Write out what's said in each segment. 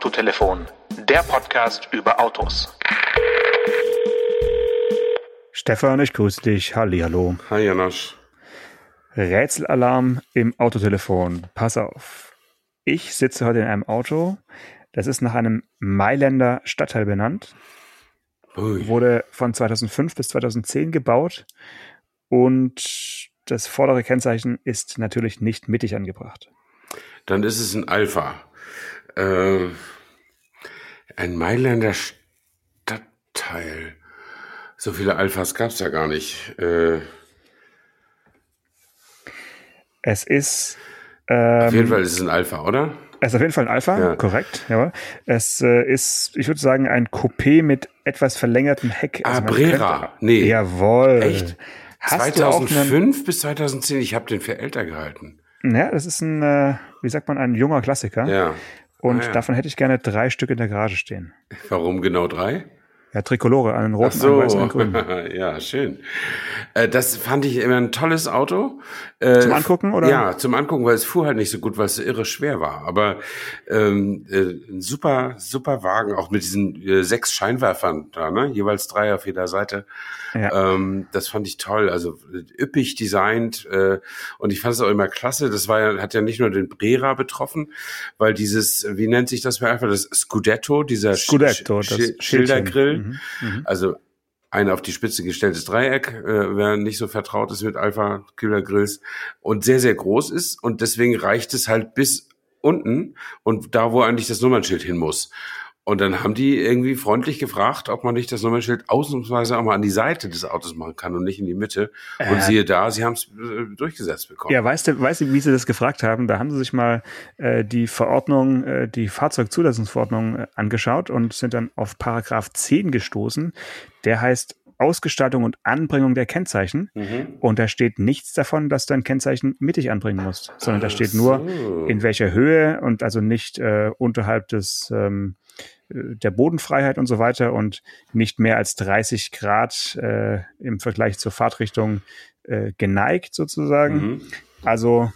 Autotelefon, der Podcast über Autos. Stefan, ich grüße dich. Hallihallo. Hi Janosch. Rätselalarm im Autotelefon. Pass auf. Ich sitze heute in einem Auto. Das ist nach einem Mailänder Stadtteil benannt. Ui. Wurde von 2005 bis 2010 gebaut. Und das vordere Kennzeichen ist natürlich nicht mittig angebracht. Dann ist es ein Alpha. Äh, ein Mailänder Stadtteil. So viele Alphas gab es ja gar nicht. Äh, Es ist. auf jeden Ähm, Fall ist es ein Alpha, oder? es ist auf jeden Fall ein Alpha, Ja. korrekt. Jawohl. Es äh, ist, ich würde sagen, ein Coupé mit etwas verlängertem Heck. Ah, man Brera. könnte- Nee. Jawohl. Echt? Hast du auch einen, 2005 bis 2010, ich habe den für älter gehalten. Ja, das ist ein, äh, wie sagt man, ein junger Klassiker. Ja. Und Ah, ja. davon hätte ich gerne drei Stück in der Garage stehen. Warum genau drei? Ja, Tricolore, einen Ach roten, so, einen weißen, einen grünen. ja, schön. Äh, das fand ich immer ein tolles Auto. Äh, Zum Angucken, oder? Ja, zum Angucken, weil es fuhr halt nicht so gut, weil es so irre schwer war. Aber ähm, äh, ein super, super Wagen, auch mit diesen äh, sechs Scheinwerfern da, ne? Jeweils drei auf jeder Seite. Ja. Ähm, das fand ich toll, also üppig designt äh, und ich fand es auch immer klasse. Das war ja, hat ja nicht nur den Brera betroffen, weil dieses, wie nennt sich das bei einfach das Scudetto, dieser Sch- Scudetto, das Sch- Schildchen. Schildergrill, Mhm, mhm. also ein auf die Spitze gestelltes Dreieck, äh, wer nicht so vertraut ist mit Alpha Killer Grills und sehr sehr groß ist und deswegen reicht es halt bis unten und da wo eigentlich das Nummernschild hin muss. Und dann haben die irgendwie freundlich gefragt, ob man nicht das Nummernschild ausnahmsweise auch mal an die Seite des Autos machen kann und nicht in die Mitte. Und Äh. siehe da, sie haben es äh, durchgesetzt bekommen. Ja, weißt du, weißt du, wie sie das gefragt haben? Da haben sie sich mal äh, die Verordnung, äh, die Fahrzeugzulassungsverordnung äh, angeschaut und sind dann auf Paragraph 10 gestoßen. Der heißt Ausgestaltung und Anbringung der Kennzeichen. Mhm. Und da steht nichts davon, dass du ein Kennzeichen mittig anbringen musst, sondern da steht nur, in welcher Höhe und also nicht äh, unterhalb des ähm, äh, der Bodenfreiheit und so weiter und nicht mehr als 30 Grad äh, im Vergleich zur Fahrtrichtung äh, geneigt sozusagen. Mhm. Also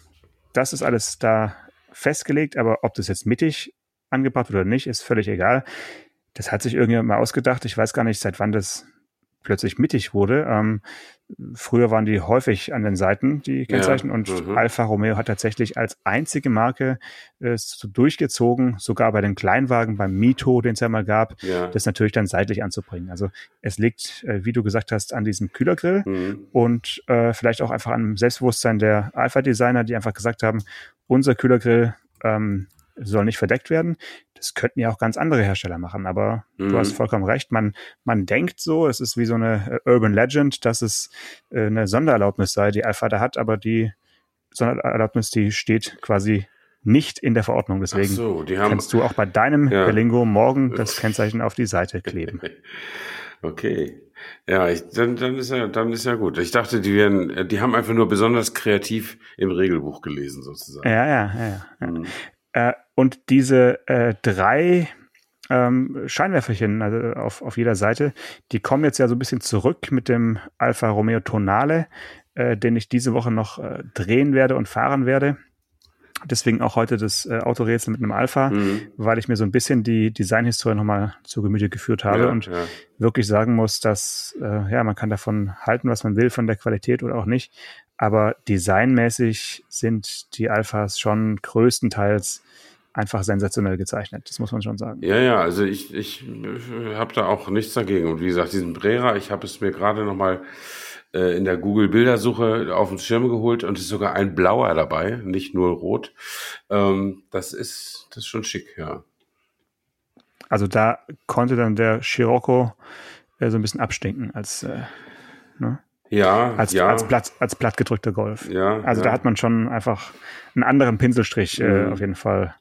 das ist alles da festgelegt, aber ob das jetzt mittig angebracht wird oder nicht, ist völlig egal. Das hat sich irgendjemand mal ausgedacht. Ich weiß gar nicht, seit wann das plötzlich mittig wurde. Ähm, früher waren die häufig an den Seiten, die Kennzeichen, und mhm. Alfa Romeo hat tatsächlich als einzige Marke äh, es so durchgezogen, sogar bei den Kleinwagen, beim Mito, den es ja mal gab, Ja. das natürlich dann seitlich anzubringen. Also es liegt, äh, wie du gesagt hast, an diesem Kühlergrill Mhm. und äh, vielleicht auch einfach am Selbstbewusstsein der Alpha-Designer, die einfach gesagt haben, unser Kühlergrill ähm, soll nicht verdeckt werden. Das könnten ja auch ganz andere Hersteller machen, aber Mhm. du hast vollkommen recht. Man, man denkt so, es ist wie so eine äh, Urban Legend, dass es äh, eine Sondererlaubnis sei, die Alpha da hat, aber die Sondererlaubnis, die steht quasi nicht in der Verordnung. Deswegen so, haben kannst du auch bei deinem Ja. Berlingo morgen das Kennzeichen auf die Seite kleben. Okay. Ja, ich, dann, dann ist ja, dann ist ja gut. Ich dachte, die werden, die haben einfach nur besonders kreativ im Regelbuch gelesen, sozusagen. Ja, ja, ja. ja. ja. Mhm. Äh, und diese äh, drei ähm, Scheinwerferchen also auf, auf jeder Seite, die kommen jetzt ja so ein bisschen zurück mit dem Alfa Romeo Tonale, äh, den ich diese Woche noch äh, drehen werde und fahren werde. Deswegen auch heute das äh, Autorätsel mit einem Alpha, Mhm. weil ich mir so ein bisschen die Designhistorie nochmal zu Gemüte geführt habe Ja, und ja. wirklich sagen muss, dass äh, ja man kann davon halten, was man will, von der Qualität oder auch nicht. Aber designmäßig sind die Alphas schon größtenteils einfach sensationell gezeichnet. Das muss man schon sagen. Ja, ja, also ich, ich habe da auch nichts dagegen. Und wie gesagt, diesen Brera, ich habe es mir gerade nochmal äh, in der Google-Bildersuche auf den Schirm geholt und ist sogar ein blauer dabei, nicht nur rot. Ähm, das ist das ist schon schick, ja. Also da konnte dann der Scirocco äh, so ein bisschen abstinken als, äh, ne? Ja, als, ja, als, platt, als plattgedrückter Golf. ja. Also ja. da hat man schon einfach einen anderen Pinselstrich äh, Mhm. auf jeden Fall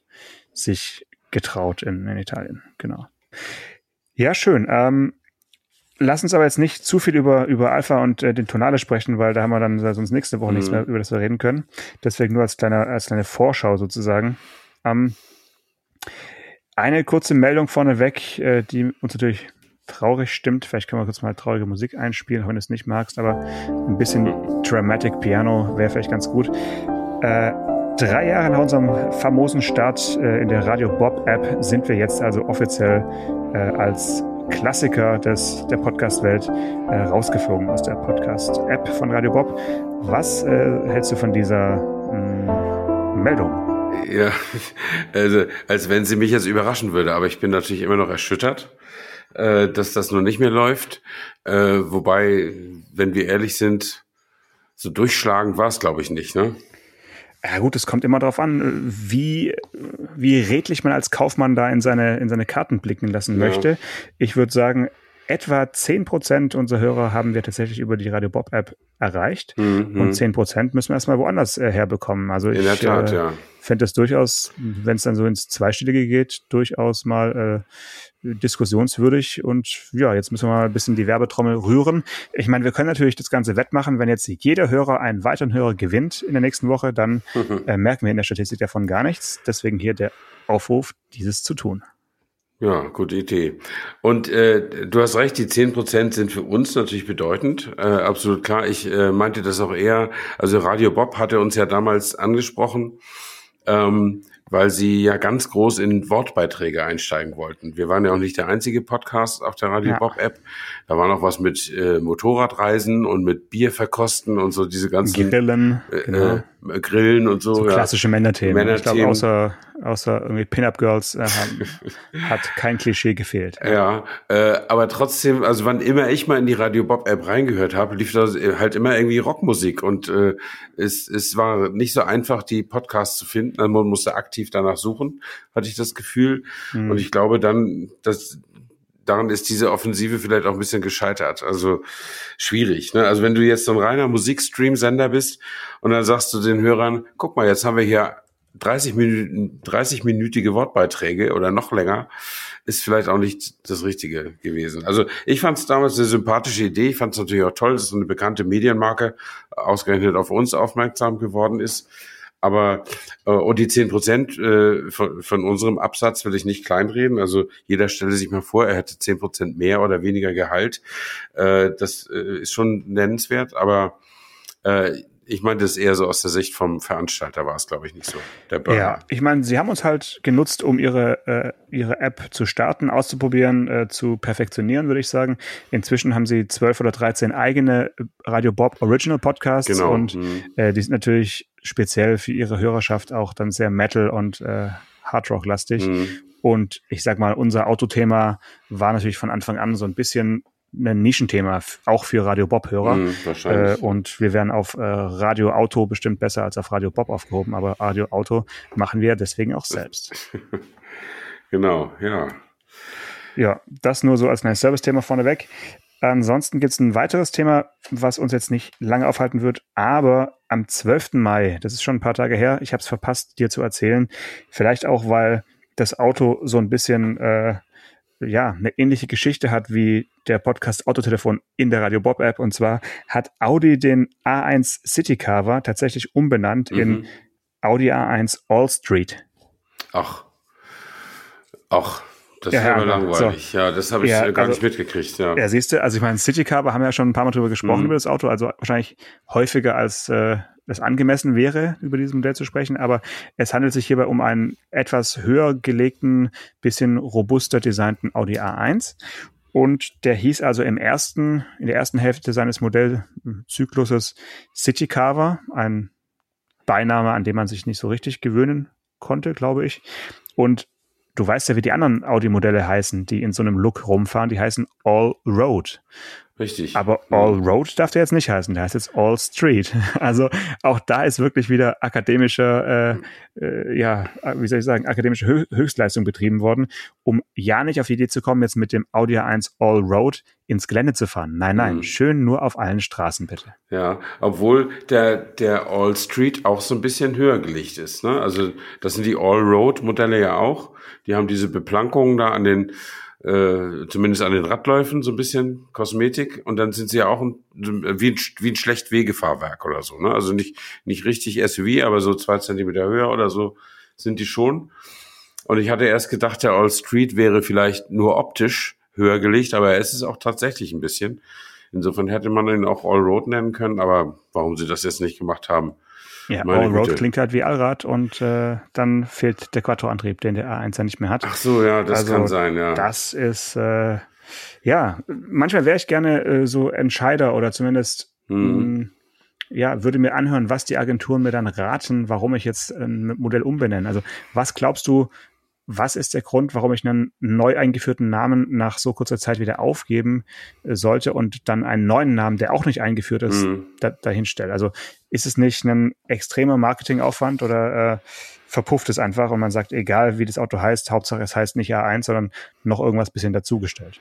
sich getraut in, in Italien. Genau. Ja, schön. Ähm, lass uns aber jetzt nicht zu viel über, über Alpha und äh, den Tonale sprechen, weil da haben wir dann sonst nächste Woche nichts Mhm. mehr, über das wir reden können. Deswegen nur als kleine, als kleine Vorschau sozusagen. Ähm, eine kurze Meldung vorneweg, äh, die uns natürlich traurig stimmt. Vielleicht können wir kurz mal traurige Musik einspielen, wenn du es nicht magst, aber ein bisschen Dramatic Piano wäre vielleicht ganz gut. Äh, Drei Jahre nach unserem famosen Start äh, in der Radio Bob App sind wir jetzt also offiziell äh, als Klassiker des, der Podcast-Welt äh, rausgeflogen aus der Podcast-App von Radio Bob. Was äh, hältst du von dieser mh, Meldung? Ja, also als wenn sie mich jetzt überraschen würde, aber ich bin natürlich immer noch erschüttert, äh, dass das nur nicht mehr läuft. Äh, wobei, wenn wir ehrlich sind, so durchschlagend war es, glaube ich, nicht, ne? Ja gut, es kommt immer darauf an, wie, wie redlich man als Kaufmann da in seine, in seine Karten blicken lassen ja. möchte. Ich würde sagen, etwa zehn Prozent unserer Hörer haben wir tatsächlich über die Radio Bob App erreicht. Mhm. Und zehn Prozent müssen wir erstmal woanders äh, herbekommen. Also ich äh, ja. fände es durchaus, wenn es dann so ins Zweistellige geht, durchaus mal äh, diskussionswürdig. Und ja, jetzt müssen wir mal ein bisschen die Werbetrommel rühren. Ich meine, wir können natürlich das Ganze wettmachen. Wenn jetzt jeder Hörer einen weiteren Hörer gewinnt in der nächsten Woche, dann äh, merken wir in der Statistik davon gar nichts. Deswegen hier der Aufruf, dieses zu tun. Ja, gute Idee. Und äh, du hast recht, die zehn Prozent sind für uns natürlich bedeutend. Äh, absolut klar. Ich äh, meinte das auch eher, also Radio Bob hatte uns ja damals angesprochen. Ähm, weil sie ja ganz groß in Wortbeiträge einsteigen wollten. Wir waren ja auch nicht der einzige Podcast auf der Radio ja. Bob App. Da war noch was mit äh, Motorradreisen und mit Bierverkosten und so diese ganzen Grillen, äh, genau. Äh, Grillen und so. so klassische ja. Männerthemen. Männerthemen. Ich glaube, außer außer irgendwie Pin-Up Girls äh, hat kein Klischee gefehlt. Ja, äh, aber trotzdem, also wann immer ich mal in die Radio Bob App reingehört habe, lief da halt immer irgendwie Rockmusik und äh, es, es war nicht so einfach, die Podcasts zu finden. Also man musste aktiv danach suchen, hatte ich das Gefühl. Mhm. Und ich glaube dann, dass daran ist diese Offensive vielleicht auch ein bisschen gescheitert. Also schwierig. Ne? Also wenn du jetzt so ein reiner Musikstream-Sender bist und dann sagst du den Hörern, guck mal, jetzt haben wir hier 30 Minuten, 30-minütige Wortbeiträge oder noch länger ist vielleicht auch nicht das Richtige gewesen. Also ich fand es damals eine sympathische Idee. Ich fand es natürlich auch toll, dass so eine bekannte Medienmarke ausgerechnet auf uns aufmerksam geworden ist. Aber äh, und die zehn Prozent äh, von, von unserem Absatz will ich nicht kleinreden. Also jeder stelle sich mal vor, er hätte zehn Prozent mehr oder weniger Gehalt. Äh, das äh, ist schon nennenswert. Aber äh, ich meine, das eher so aus der Sicht vom Veranstalter war es, glaube ich, nicht so. Der Burner. Ja, ich meine, sie haben uns halt genutzt, um ihre, äh, ihre App zu starten, auszuprobieren, äh, zu perfektionieren, würde ich sagen. Inzwischen haben sie zwölf oder dreizehn eigene Radio Bob Original Podcasts genau. und mhm. äh, die sind natürlich speziell für ihre Hörerschaft auch dann sehr Metal und äh, Hardrock lastig. Mhm. Und ich sag mal, unser Autothema war natürlich von Anfang an so ein bisschen ein Nischenthema, auch für Radio Bob-Hörer. Wahrscheinlich. Äh, und wir werden auf äh, Radio Auto bestimmt besser als auf Radio Bob aufgehoben, aber Radio Auto machen wir deswegen auch selbst. genau, ja. Ja, das nur so als ein Service-Thema vorneweg. Ansonsten gibt es ein weiteres Thema, was uns jetzt nicht lange aufhalten wird, aber am 12. Mai, das ist schon ein paar Tage her, ich habe es verpasst, dir zu erzählen. Vielleicht auch, weil das Auto so ein bisschen äh, ja, eine ähnliche Geschichte hat wie der Podcast Autotelefon in der Radio Bob App. Und zwar hat Audi den A1 City Carver tatsächlich umbenannt mhm. in Audi A1 All Street. Ach. Ach. Das ja, ist ja, langweilig. So. Ja, das habe ich ja, gar also, nicht mitgekriegt. Ja. ja, siehst du, also ich meine, City Carver haben ja schon ein paar Mal drüber gesprochen mhm. über das Auto, also wahrscheinlich häufiger als äh, es angemessen wäre, über dieses Modell zu sprechen, aber es handelt sich hierbei um einen etwas höher gelegten, bisschen robuster designten Audi A1. Und der hieß also im ersten, in der ersten Hälfte seines Modellzykluses City Carver, ein Beiname, an dem man sich nicht so richtig gewöhnen konnte, glaube ich. Und du weißt ja, wie die anderen Audi-Modelle heißen, die in so einem Look rumfahren. Die heißen All Road. Richtig. Aber All Road darf der jetzt nicht heißen, der heißt jetzt All Street. Also auch da ist wirklich wieder akademischer, äh, äh, ja, wie soll ich sagen, akademische Hö Höchstleistung betrieben worden, um ja nicht auf die Idee zu kommen, jetzt mit dem Audi A1 All Road ins Gelände zu fahren. Nein, nein, mhm. schön nur auf allen Straßen bitte. Ja, obwohl der, der All Street auch so ein bisschen höher gelegt ist. Ne? Also das sind die All Road Modelle ja auch. Die haben diese Beplankungen da an den äh, zumindest an den Radläufen so ein bisschen Kosmetik und dann sind sie ja auch ein, wie, ein, wie ein schlecht Wegefahrwerk oder so. Ne? Also nicht, nicht richtig SUV, aber so zwei Zentimeter höher oder so sind die schon. Und ich hatte erst gedacht, der All Street wäre vielleicht nur optisch höher gelegt, aber er ist es auch tatsächlich ein bisschen. Insofern hätte man ihn auch All Road nennen können, aber warum sie das jetzt nicht gemacht haben, Ja, Allroad klingt halt wie Allrad und äh, dann fehlt der Quattro-Antrieb, den der A1 ja nicht mehr hat. Ach so, ja, das also, kann sein, ja. Das ist, äh, ja, manchmal wäre ich gerne äh, so Entscheider oder zumindest mhm. mh, mm, ja, würde mir anhören, was die Agenturen mir dann raten, warum ich jetzt ein Modell umbenenne. Also was glaubst du, was ist der Grund, warum ich einen neu eingeführten Namen nach so kurzer Zeit wieder aufgeben äh, sollte und dann einen neuen Namen, der auch nicht eingeführt ist, mhm. da, dahin stelle? Also ist es nicht ein extremer Marketingaufwand oder äh, verpufft es einfach und man sagt, egal wie das Auto heißt, Hauptsache es heißt nicht A1, sondern noch irgendwas bisschen dazugestellt?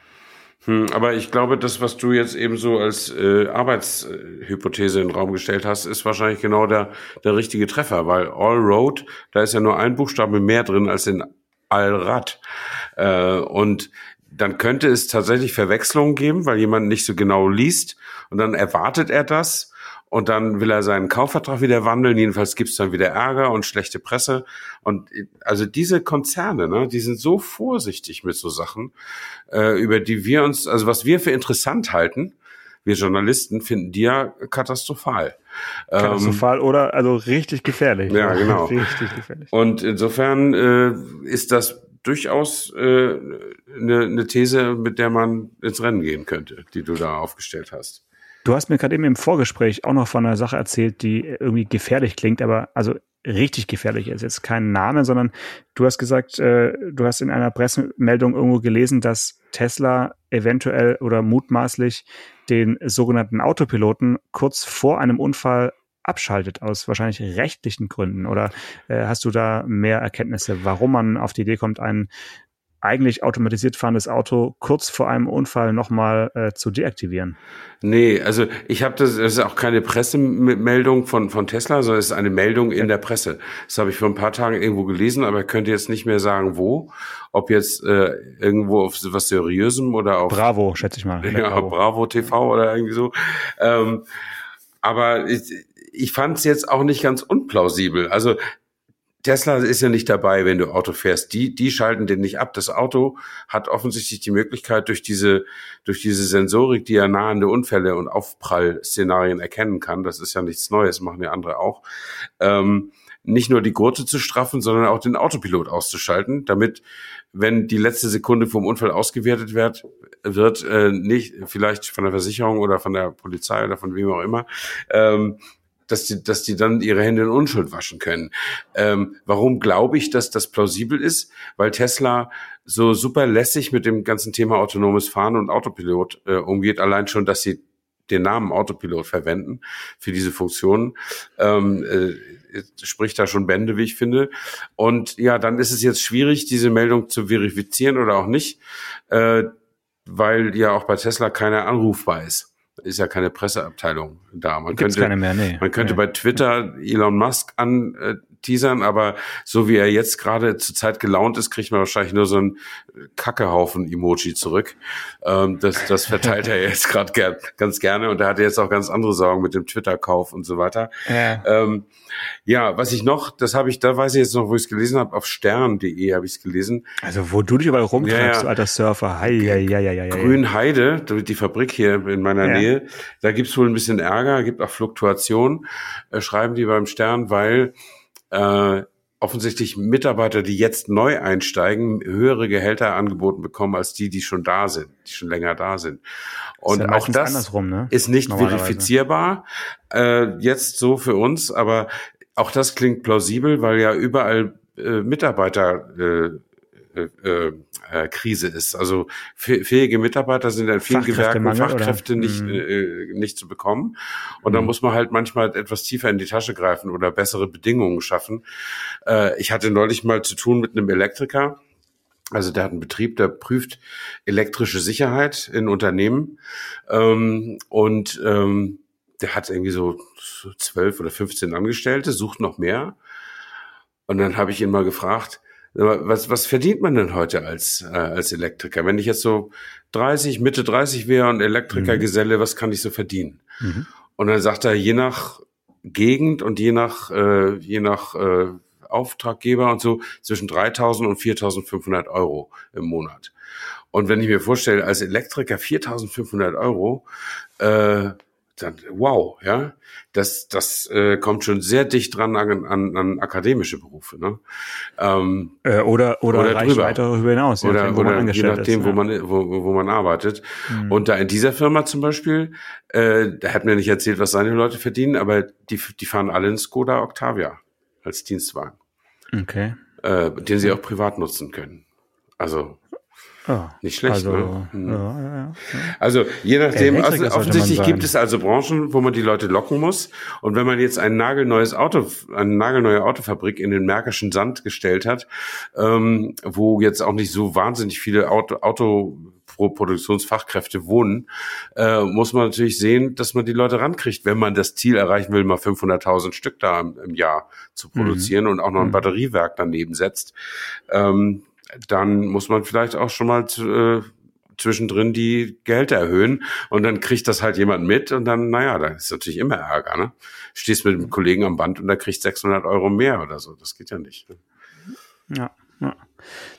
Hm, aber ich glaube, das, was du jetzt eben so als äh, Arbeitshypothese in den Raum gestellt hast, ist wahrscheinlich genau der, der richtige Treffer, weil All Road, da ist ja nur ein Buchstabe mehr drin als in Allrad. Äh, und dann könnte es tatsächlich Verwechslungen geben, weil jemand nicht so genau liest und dann erwartet er das und dann will er seinen Kaufvertrag wieder wandeln. Jedenfalls gibt's dann wieder Ärger und schlechte Presse. Und also diese Konzerne, ne, die sind so vorsichtig mit so Sachen, äh, über die wir uns, also was wir für interessant halten, wir Journalisten finden die ja katastrophal. Katastrophal ähm, oder also richtig gefährlich. Ja, genau. richtig gefährlich. Und insofern äh, ist das durchaus äh, eine, eine These, mit der man ins Rennen gehen könnte, die du da aufgestellt hast. Du hast mir gerade eben im Vorgespräch auch noch von einer Sache erzählt, die irgendwie gefährlich klingt, aber also richtig gefährlich ist. Jetzt kein Name, sondern du hast gesagt, äh, du hast in einer Pressemeldung irgendwo gelesen, dass Tesla eventuell oder mutmaßlich den sogenannten Autopiloten kurz vor einem Unfall abschaltet aus wahrscheinlich rechtlichen Gründen? Oder äh, hast du da mehr Erkenntnisse, warum man auf die Idee kommt, einen eigentlich automatisiert fahrendes Auto kurz vor einem Unfall nochmal äh, zu deaktivieren? Nee, also ich habe das, das ist auch keine Pressemeldung von, von Tesla, sondern es ist eine Meldung in der Presse. Das habe ich vor ein paar Tagen irgendwo gelesen, aber ich könnte jetzt nicht mehr sagen, wo. Ob jetzt äh, irgendwo auf was Seriösem oder auf Bravo, schätze ich mal. Ja, Bravo. Bravo TV oder irgendwie so. Ähm, aber ich, ich fand es jetzt auch nicht ganz unplausibel. Also Tesla ist ja nicht dabei, wenn du Auto fährst. Die, die schalten den nicht ab. Das Auto hat offensichtlich die Möglichkeit, durch diese, durch diese Sensorik, die ja nahende Unfälle und Aufprallszenarien erkennen kann, das ist ja nichts Neues, machen ja andere auch, ähm, nicht nur die Gurte zu straffen, sondern auch den Autopilot auszuschalten, damit, wenn die letzte Sekunde vom Unfall ausgewertet wird, wird äh, nicht vielleicht von der Versicherung oder von der Polizei oder von wem auch immer, ähm, dass die, dass die dann ihre Hände in Unschuld waschen können. Ähm, warum glaube ich, dass das plausibel ist? Weil Tesla so super lässig mit dem ganzen Thema autonomes Fahren und Autopilot äh, umgeht, allein schon, dass sie den Namen Autopilot verwenden für diese Funktionen, ähm, äh, spricht da schon Bände, wie ich finde. Und ja, dann ist es jetzt schwierig, diese Meldung zu verifizieren oder auch nicht, äh, weil ja auch bei Tesla keiner anrufbar ist ist ja keine Presseabteilung da. Man Gibt's könnte, mehr, nee. man könnte nee. bei Twitter Elon Musk anteasern, aber so wie er jetzt gerade zur Zeit gelaunt ist, kriegt man wahrscheinlich nur so ein Kackehaufen-Emoji zurück. Ähm, das, das verteilt er jetzt gerade ger ganz gerne und er hatte jetzt auch ganz andere Sorgen mit dem Twitter-Kauf und so weiter. Ja. Ähm, ja, was ich noch, das habe ich, da weiß ich jetzt noch, wo ich es gelesen habe, auf stern.de habe ich es gelesen. Also wo du dich überall rumtreibst, ja, ja. du alter Surfer. Hei, hei, hei, hei, hei. Grünheide, die Fabrik hier in meiner ja. Nähe, da gibt's wohl ein bisschen Ärger, gibt auch Fluktuation, äh, schreiben die beim Stern, weil äh, offensichtlich Mitarbeiter, die jetzt neu einsteigen, höhere Gehälter angeboten bekommen als die, die schon da sind, die schon länger da sind. Und ja auch das ne? ist nicht verifizierbar äh, jetzt so für uns, aber auch das klingt plausibel, weil ja überall äh, Mitarbeiter äh, äh, äh, Krise ist. Also fähige Mitarbeiter sind in vielen Gewerken Fachkräfte nicht, mhm. äh, nicht zu bekommen. Und dann mhm. muss man halt manchmal etwas tiefer in die Tasche greifen oder bessere Bedingungen schaffen. Äh, ich hatte neulich mal zu tun mit einem Elektriker. Also der hat einen Betrieb, der prüft elektrische Sicherheit in Unternehmen. Ähm, und ähm, der hat irgendwie so zwölf oder 15 Angestellte, sucht noch mehr. Und dann habe ich ihn mal gefragt, was, was verdient man denn heute als, äh, als Elektriker? Wenn ich jetzt so 30, Mitte 30 wäre und Elektrikergeselle, mhm. was kann ich so verdienen? Mhm. Und dann sagt er, je nach Gegend und je nach, äh, je nach äh, Auftraggeber und so zwischen 3.000 und 4.500 Euro im Monat. Und wenn ich mir vorstelle, als Elektriker 4.500 Euro, äh, dann, wow, ja, das, das äh, kommt schon sehr dicht dran an, an, an akademische Berufe. Ne? Ähm, äh, oder oder, oder drüber. weiter darüber hinaus, oder, nachdem, wo oder man angestellt je nachdem, ist, wo ja. man wo, wo man arbeitet. Mhm. Und da in dieser Firma zum Beispiel, äh, da hat mir nicht erzählt, was seine Leute verdienen, aber die, die fahren alle in Skoda Octavia als Dienstwagen. Okay. Äh, den sie auch privat nutzen können. Also Oh, nicht schlecht, also, ne? Hm. Ja, ja, ja. Also je nachdem, also, offensichtlich gibt es also Branchen, wo man die Leute locken muss. Und wenn man jetzt ein nagelneues Auto, eine nagelneue Autofabrik in den Märkischen Sand gestellt hat, ähm, wo jetzt auch nicht so wahnsinnig viele Auto, Auto Produktionsfachkräfte wohnen, äh, muss man natürlich sehen, dass man die Leute rankriegt, wenn man das Ziel erreichen will, mal 500.000 Stück da im, im, Jahr zu produzieren mhm. und auch noch ein mhm. Batteriewerk daneben setzt. Ähm, dann muss man vielleicht auch schon mal äh, zwischendrin die Gehälter erhöhen und dann kriegt das halt jemand mit und dann, naja, da ist natürlich immer Ärger, ne? Stehst mit einem Kollegen am Band und der kriegt 600 Euro mehr oder so, das geht ja nicht. Ne? Ja, ja.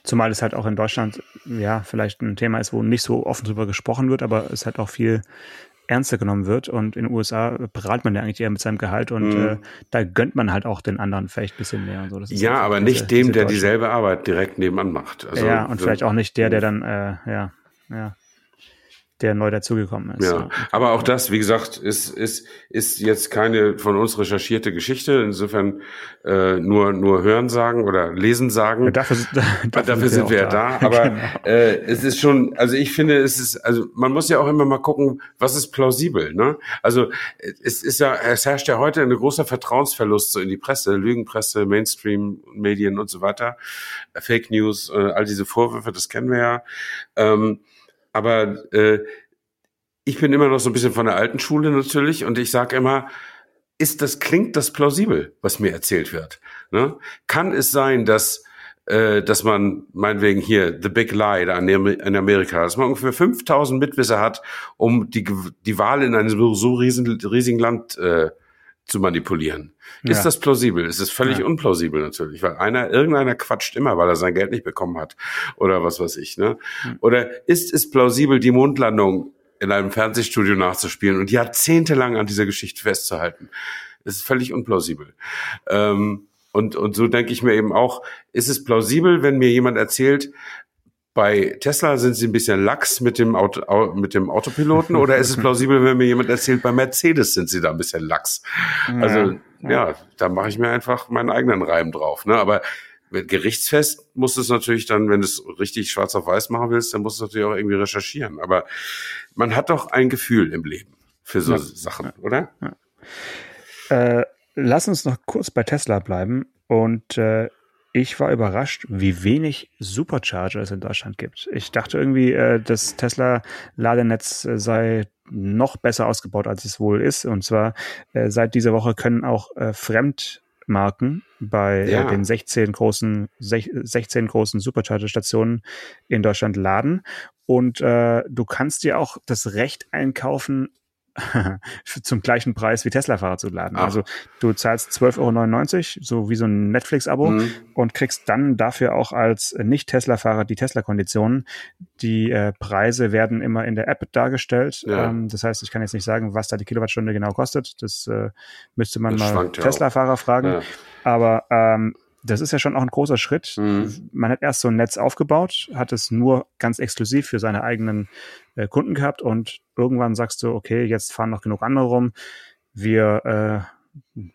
Zumal es halt auch in Deutschland, ja, vielleicht ein Thema ist, wo nicht so offen drüber gesprochen wird, aber es halt auch viel ernster genommen wird. Und in den USA prahlt man ja eigentlich eher mit seinem Gehalt und mhm. äh, da gönnt man halt auch den anderen vielleicht ein bisschen mehr. Und so. ja, aber nicht dem, der dieselbe Arbeit direkt nebenan macht. Also, ja, und so, vielleicht auch nicht der, der dann, äh, ja, ja, der neu dazugekommen ist. Ja. ja. aber auch das, wie gesagt, ist, ist, ist jetzt keine von uns recherchierte Geschichte. Insofern äh, nur, nur hören sagen oder lesen sagen. Ja, dafür, dafür, dafür sind wir ja da. da. Aber genau. äh, es ist schon, also ich finde, es ist, also man muss ja auch immer mal gucken, was ist plausibel. Ne? Also es ist ja, es herrscht ja heute ein großer Vertrauensverlust so in die Presse, Lügenpresse, Mainstream-Medien und so weiter, Fake News, äh, all diese Vorwürfe, das kennen wir ja. Ähm, aber äh, ich bin immer noch so ein bisschen von der alten Schule natürlich und ich sage immer, ist das klingt das plausibel, was mir erzählt wird? Ne? Kann es sein, dass äh, dass man meinetwegen hier The Big Lie da in Amerika, dass man ungefähr 5000 Mitwisser hat, um die die Wahl in einem so riesen, riesigen Land äh, zu manipulieren. Ist ja. das plausibel? Es ist völlig ja. unplausibel natürlich, weil einer, irgendeiner quatscht immer, weil er sein Geld nicht bekommen hat oder was weiß ich. Ne? Mhm. Oder ist es plausibel, die Mondlandung in einem Fernsehstudio nachzuspielen und jahrzehntelang an dieser Geschichte festzuhalten? Es ist völlig unplausibel. Ähm, und, und so denke ich mir eben auch, ist es plausibel, wenn mir jemand erzählt, bei Tesla sind sie ein bisschen lax mit dem, Auto, mit dem Autopiloten oder ist es plausibel, wenn mir jemand erzählt, bei Mercedes sind sie da ein bisschen lax? Also ja, ja da mache ich mir einfach meinen eigenen Reim drauf. Ne? Aber gerichtsfest muss es natürlich dann, wenn du es richtig schwarz auf weiß machen willst, dann musst du es natürlich auch irgendwie recherchieren. Aber man hat doch ein Gefühl im Leben für so ja. Sachen, oder? Ja. Äh, lass uns noch kurz bei Tesla bleiben und äh, ich war überrascht, wie wenig Supercharger es in Deutschland gibt. Ich dachte irgendwie, äh, das Tesla-Ladenetz äh, sei noch besser ausgebaut, als es wohl ist. Und zwar äh, seit dieser Woche können auch äh, Fremdmarken bei äh, ja. den 16 großen, 16 großen Supercharger-Stationen in Deutschland laden. Und äh, du kannst dir auch das Recht einkaufen, zum gleichen Preis wie Tesla-Fahrer zu laden. Ach. Also du zahlst 12,99 Euro, so wie so ein Netflix-Abo mhm. und kriegst dann dafür auch als Nicht-Tesla-Fahrer die Tesla-Konditionen. Die äh, Preise werden immer in der App dargestellt. Ja. Ähm, das heißt, ich kann jetzt nicht sagen, was da die Kilowattstunde genau kostet. Das äh, müsste man das mal Tesla-Fahrer fragen. Ja. Aber ähm, das ist ja schon auch ein großer Schritt. Mhm. Man hat erst so ein Netz aufgebaut, hat es nur ganz exklusiv für seine eigenen äh, Kunden gehabt und irgendwann sagst du, okay, jetzt fahren noch genug andere rum. Wir äh,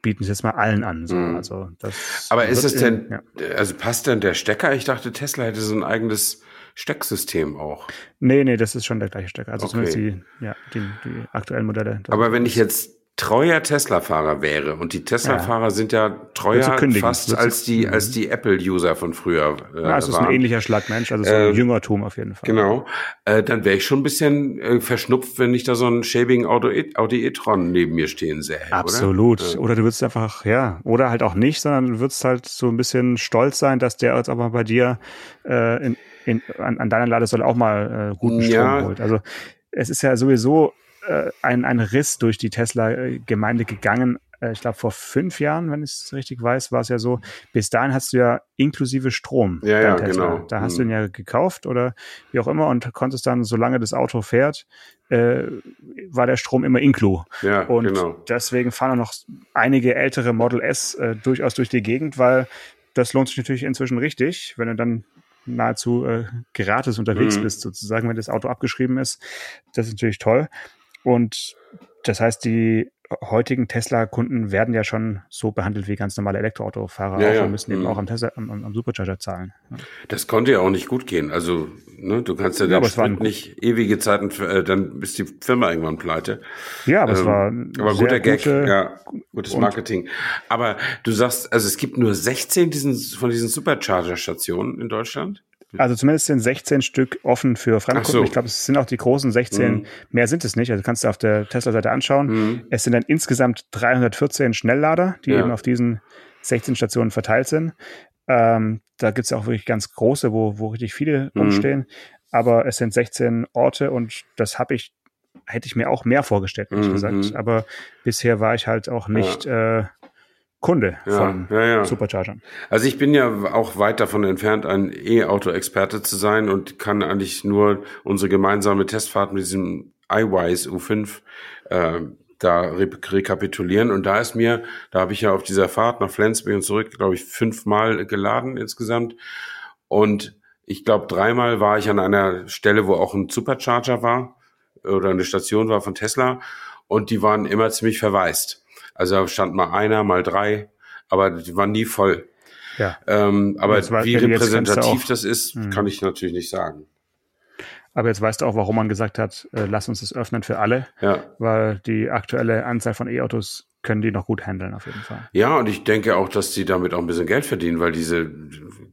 bieten es jetzt mal allen an. So. Mhm. Also das Aber ist es denn, ja. also passt denn der Stecker? Ich dachte, Tesla hätte so ein eigenes Stecksystem auch. Nee, nee, das ist schon der gleiche Stecker. Also okay. zumindest die, ja, die, die aktuellen Modelle. Aber wenn ich jetzt treuer Tesla-Fahrer wäre und die Tesla-Fahrer ja. sind ja treuer fast als die als die Apple-User von früher. Äh, ja, es ist ein ähnlicher Schlagmensch, also so ein äh, Jüngertum auf jeden Fall. Genau, äh, dann wäre ich schon ein bisschen äh, verschnupft, wenn ich da so einen schäbigen Audi, Audi e-tron neben mir stehen sähe. Absolut. Oder? oder du würdest einfach ja oder halt auch nicht, sondern du würdest halt so ein bisschen stolz sein, dass der jetzt aber bei dir äh, in, in, an, an deiner Ladesäule auch mal äh, guten Strom ja. holt. Also es ist ja sowieso äh, ein, ein Riss durch die Tesla-Gemeinde gegangen, äh, ich glaube vor fünf Jahren, wenn ich es richtig weiß, war es ja so, bis dahin hast du ja inklusive Strom. Ja, ja, Tesla. genau. Da hast mhm. du ihn ja gekauft oder wie auch immer und konntest dann, solange das Auto fährt, äh, war der Strom immer inklu. Ja, und genau. deswegen fahren auch noch einige ältere Model S äh, durchaus durch die Gegend, weil das lohnt sich natürlich inzwischen richtig, wenn du dann nahezu äh, gratis unterwegs mhm. bist, sozusagen, wenn das Auto abgeschrieben ist. Das ist natürlich toll. Und das heißt, die heutigen Tesla-Kunden werden ja schon so behandelt wie ganz normale Elektroautofahrer ja, auch ja. und müssen eben mhm. auch am, Tesla, am, am Supercharger zahlen. Das konnte ja auch nicht gut gehen. Also, ne, du kannst ja, ja den nicht ewige Zeiten, äh, dann ist die Firma irgendwann pleite. Ja, aber ähm, es war aber guter Gag, gute, ja, gutes Marketing. Aber du sagst, also es gibt nur 16 diesen, von diesen Supercharger-Stationen in Deutschland? Also zumindest sind 16 Stück offen für Fremdkunden. So. Ich glaube, es sind auch die großen 16. Mhm. Mehr sind es nicht. Also kannst du auf der Tesla-Seite anschauen. Mhm. Es sind dann insgesamt 314 Schnelllader, die ja. eben auf diesen 16 Stationen verteilt sind. Ähm, da gibt es auch wirklich ganz große, wo, wo richtig viele mhm. rumstehen. Aber es sind 16 Orte und das habe ich, hätte ich mir auch mehr vorgestellt, ehrlich mhm. gesagt. Aber bisher war ich halt auch nicht ja. äh, Kunde ja, von ja, ja. Superchargern. Also ich bin ja auch weit davon entfernt, ein E-Auto-Experte zu sein und kann eigentlich nur unsere gemeinsame Testfahrt mit diesem iWise U5 äh, da re rekapitulieren. Und da ist mir, da habe ich ja auf dieser Fahrt nach Flensburg und zurück, glaube ich, fünfmal geladen insgesamt. Und ich glaube, dreimal war ich an einer Stelle, wo auch ein Supercharger war oder eine Station war von Tesla. Und die waren immer ziemlich verwaist. Also da stand mal einer, mal drei, aber die waren nie voll. Ja. Ähm, aber war, wie repräsentativ das ist, mh. kann ich natürlich nicht sagen. Aber jetzt weißt du auch, warum man gesagt hat, äh, lass uns das öffnen für alle. Ja. Weil die aktuelle Anzahl von E-Autos können die noch gut handeln, auf jeden Fall. Ja, und ich denke auch, dass die damit auch ein bisschen Geld verdienen, weil diese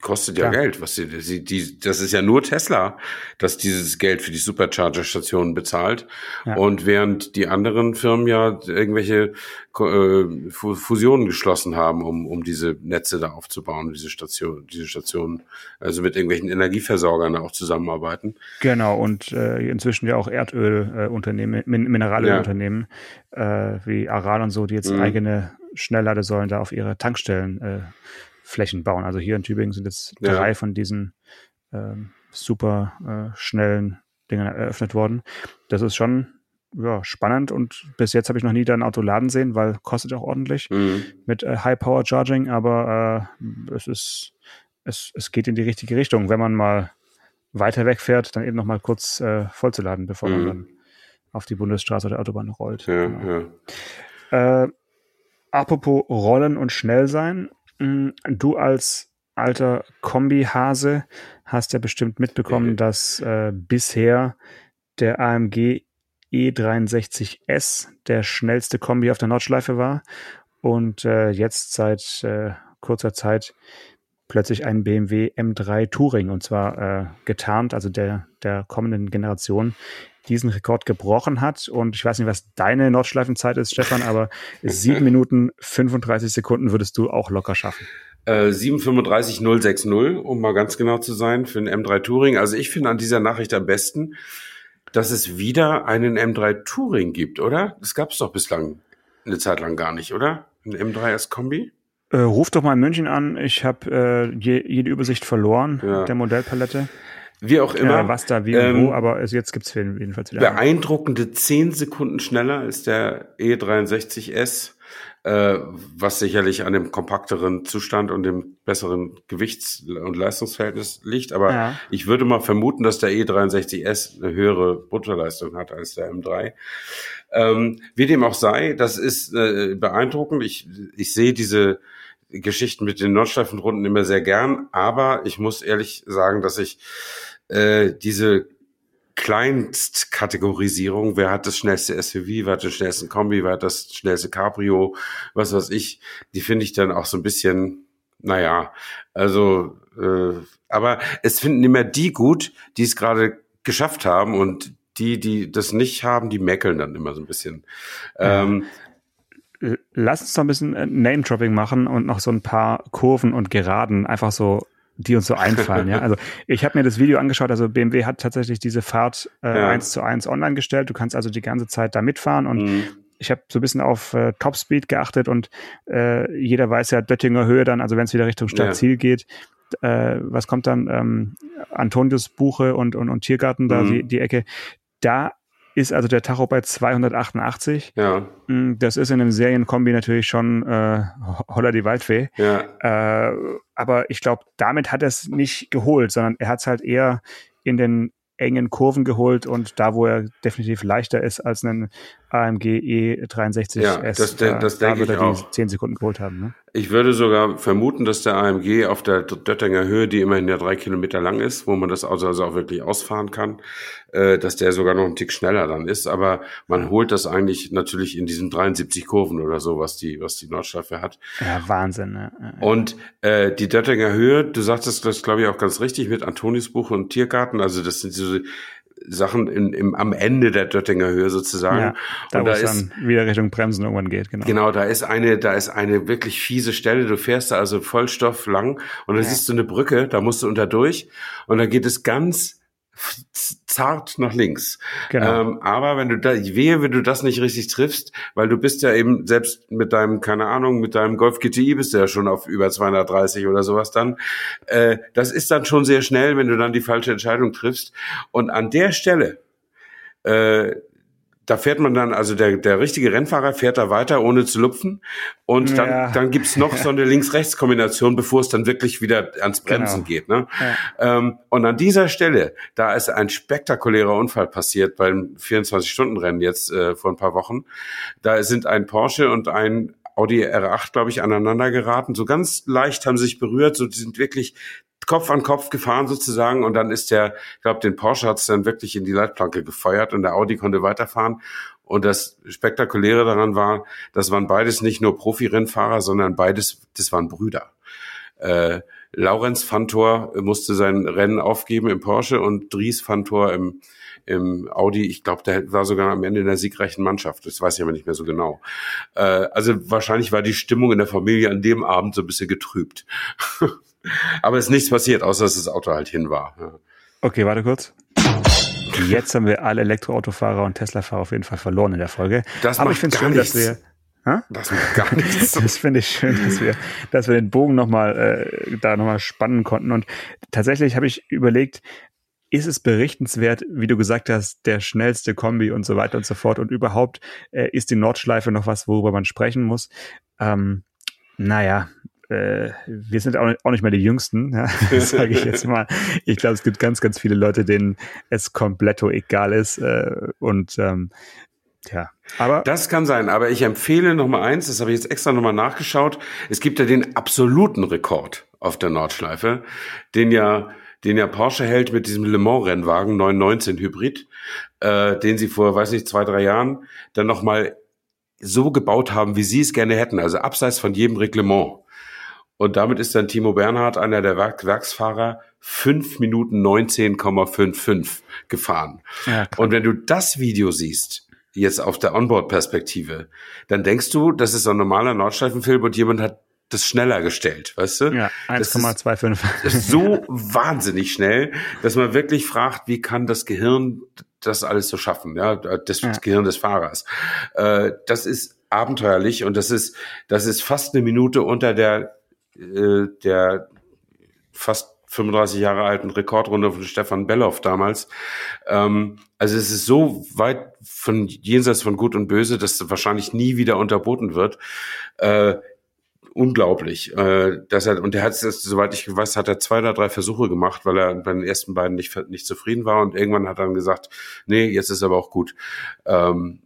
kostet ja, ja. Geld. Was die, die, die, das ist ja nur Tesla, dass dieses Geld für die Supercharger-Stationen bezahlt. Ja. Und während die anderen Firmen ja irgendwelche äh, Fusionen geschlossen haben, um, um diese Netze da aufzubauen, diese Station, diese Stationen, also mit irgendwelchen Energieversorgern auch zusammenarbeiten. Genau, und äh, inzwischen ja auch Erdölunternehmen, äh, Min Mineralölunternehmen ja. äh, wie Aral und so, die jetzt mhm. eigene Schnellladesäulen da auf ihre Tankstellen äh, bauen. Also hier in Tübingen sind jetzt ja. drei von diesen ähm, super äh, schnellen Dingen eröffnet worden. Das ist schon ja, spannend und bis jetzt habe ich noch nie da ein Auto laden sehen, weil kostet auch ordentlich mhm. mit äh, High Power Charging, aber äh, es ist es, es geht in die richtige Richtung, wenn man mal weiter wegfährt, dann eben noch mal kurz äh, vollzuladen, bevor mhm. man dann auf die Bundesstraße oder Autobahn rollt. Ja, genau. ja. Äh, apropos Rollen und schnell sein, mm, du als alter Kombi-Hase hast ja bestimmt mitbekommen, mhm. dass äh, bisher der AMG E63S der schnellste Kombi auf der Nordschleife war und äh, jetzt seit äh, kurzer Zeit plötzlich ein BMW M3 Touring und zwar äh, getarnt, also der, der kommenden Generation, diesen Rekord gebrochen hat. Und ich weiß nicht, was deine Nordschleifenzeit ist, Stefan, aber sieben Minuten 35 Sekunden würdest du auch locker schaffen. Äh, 735 um mal ganz genau zu sein, für einen M3 Touring. Also ich finde an dieser Nachricht am besten, dass es wieder einen M3 Touring gibt, oder? Das gab es doch bislang eine Zeit lang gar nicht, oder? Ein M3 Kombi? Äh, ruf doch mal in München an. Ich habe äh, je, jede Übersicht verloren ja. der Modellpalette. Wie auch immer. Ja, was da, wie ähm, und wo, aber jetzt gibt's jedenfalls wieder. Beeindruckende zehn Sekunden schneller ist der E63S äh, was sicherlich an dem kompakteren Zustand und dem besseren Gewichts- und Leistungsverhältnis liegt. Aber ja. ich würde mal vermuten, dass der E63S eine höhere Bruttoleistung hat als der M3. Ähm, wie dem auch sei, das ist äh, beeindruckend. Ich, ich sehe diese Geschichten mit den Nordschleifenrunden immer sehr gern, aber ich muss ehrlich sagen, dass ich äh, diese Kleinstkategorisierung, wer hat das schnellste SUV, wer hat den schnellsten Kombi, wer hat das schnellste Cabrio, was weiß ich, die finde ich dann auch so ein bisschen, naja, also, äh, aber es finden immer die gut, die es gerade geschafft haben und die, die das nicht haben, die meckeln dann immer so ein bisschen. Ähm, Lass uns doch ein bisschen Name-Dropping machen und noch so ein paar Kurven und Geraden einfach so die uns so einfallen. ja, also ich habe mir das Video angeschaut. Also BMW hat tatsächlich diese Fahrt äh, eins zu eins online gestellt. Du kannst also die ganze Zeit da mitfahren und mhm. ich habe so ein bisschen auf äh, Topspeed geachtet und äh, jeder weiß ja Döttinger Höhe dann, also wenn es wieder Richtung Stadtziel ja. geht, äh, was kommt dann? Ähm, Antonius Buche und, und, und Tiergarten, da mhm. die, die Ecke. Da ist also der Tacho bei 288. Ja. Mm, das ist in einem Serienkombi natürlich schon äh, holler die Waldfee. Ja. Äh, aber ich glaube, damit hat er es nicht geholt, sondern er hat es halt eher in den engen Kurven geholt und da, wo er definitiv leichter ist als ein AMG E63 ja, S, das, das, das da, denke ich auch. 10 Sekunden geholt haben. Ne? Ich würde sogar vermuten, dass der AMG auf der Döttinger Höhe, die immerhin ja drei Kilometer lang ist, wo man das also, also auch wirklich ausfahren kann, äh, dass der sogar noch einen Tick schneller dann ist. Aber man holt das eigentlich natürlich in diesen 73 Kurven oder so, was die, was die Nordschleife hat. Ja, Wahnsinn. Ne? Und äh, die Döttinger Höhe, du sagtest das, glaube ich, auch ganz richtig mit Antonisbuch und Tiergarten. Also das sind so Sachen in, im, am Ende der Döttinger Höhe sozusagen. Ja, da, und da ist, dann wieder Richtung Bremsen irgendwann geht, genau. Genau, da ist eine, da ist eine wirklich fiese Stelle. Du fährst da also Vollstoff lang und dann ja. siehst du eine Brücke, da musst du unter durch und dann geht es ganz zart nach links. Genau. Ähm, aber wenn du da, wehe, wenn du das nicht richtig triffst, weil du bist ja eben selbst mit deinem, keine Ahnung, mit deinem Golf GTI bist du ja schon auf über 230 oder sowas dann. Äh, das ist dann schon sehr schnell, wenn du dann die falsche Entscheidung triffst. Und an der Stelle, äh, da fährt man dann, also der, der richtige Rennfahrer fährt da weiter, ohne zu lupfen. Und ja. dann, dann gibt's noch so eine Links-Rechts-Kombination, bevor es dann wirklich wieder ans Bremsen genau. geht. Ne? Ja. Ähm, und an dieser Stelle, da ist ein spektakulärer Unfall passiert beim 24-Stunden-Rennen jetzt äh, vor ein paar Wochen. Da sind ein Porsche und ein Audi R8, glaube ich, aneinander geraten. So ganz leicht haben sie sich berührt. So die sind wirklich Kopf an Kopf gefahren sozusagen und dann ist der, ich glaube, den Porsche hat es dann wirklich in die Leitplanke gefeuert und der Audi konnte weiterfahren. Und das Spektakuläre daran war, das waren beides nicht nur Profi-Rennfahrer, sondern beides, das waren Brüder. Äh, Laurenz Fantor musste sein Rennen aufgeben im Porsche und Dries Fantor im, im Audi. Ich glaube, der war sogar am Ende in der siegreichen Mannschaft. Das weiß ich aber nicht mehr so genau. Äh, also wahrscheinlich war die Stimmung in der Familie an dem Abend so ein bisschen getrübt. Aber es ist nichts passiert, außer dass das Auto halt hin war. Ja. Okay, warte kurz. Jetzt haben wir alle Elektroautofahrer und Tesla-Fahrer auf jeden Fall verloren in der Folge. Das Aber ich finde es schön, nichts. dass wir Ha? Das gar nichts. das finde ich schön, dass wir, dass wir den Bogen nochmal äh, da nochmal spannen konnten. Und tatsächlich habe ich überlegt, ist es berichtenswert, wie du gesagt hast, der schnellste Kombi und so weiter und so fort. Und überhaupt äh, ist die Nordschleife noch was, worüber man sprechen muss. Ähm, naja, äh, wir sind auch nicht, auch nicht mehr die Jüngsten, ja, sage ich jetzt mal. Ich glaube, es gibt ganz, ganz viele Leute, denen es kompletto egal ist. Äh, und ähm, ja, aber das kann sein. Aber ich empfehle noch mal eins. Das habe ich jetzt extra noch mal nachgeschaut. Es gibt ja den absoluten Rekord auf der Nordschleife, den ja den ja Porsche hält mit diesem Le Mans Rennwagen 919 Hybrid, äh, den sie vor, weiß nicht, zwei drei Jahren dann noch mal so gebaut haben, wie sie es gerne hätten. Also abseits von jedem Reglement. Und damit ist dann Timo Bernhard, einer der Werk Werksfahrer, fünf Minuten 19,55 gefahren. Ja, und wenn du das Video siehst, jetzt auf der Onboard-Perspektive, dann denkst du, das ist ein normaler Nordschleifenfilm und jemand hat das schneller gestellt, weißt du? Ja, 1,25. Das ist so wahnsinnig schnell, dass man wirklich fragt, wie kann das Gehirn das alles so schaffen, ja, das ja. Gehirn des Fahrers. Äh, das ist abenteuerlich und das ist, das ist fast eine Minute unter der äh, der fast 35 Jahre alten Rekordrunde von Stefan Belloff damals. Ähm, also es ist so weit von jenseits von Gut und Böse, dass es wahrscheinlich nie wieder unterboten wird. Äh, unglaublich. Äh, dass er, und er hat es, soweit ich weiß, hat er zwei oder drei Versuche gemacht, weil er bei den ersten beiden nicht, nicht zufrieden war und irgendwann hat er dann gesagt, nee, jetzt ist aber auch gut. Ähm,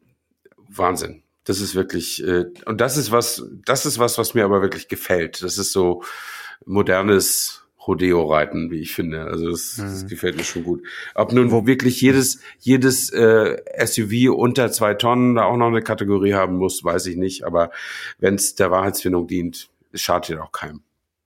Wahnsinn. Das ist wirklich, äh, und das ist was, das ist was, was mir aber wirklich gefällt. Das ist so modernes Rodeo-Reiten, wie ich finde. Also das, mhm. das gefällt mir schon gut. Ob nun wo wirklich jedes, jedes äh, SUV unter zwei Tonnen da auch noch eine Kategorie haben muss, weiß ich nicht. Aber wenn es der Wahrheitsfindung dient, schadet ja auch keinem.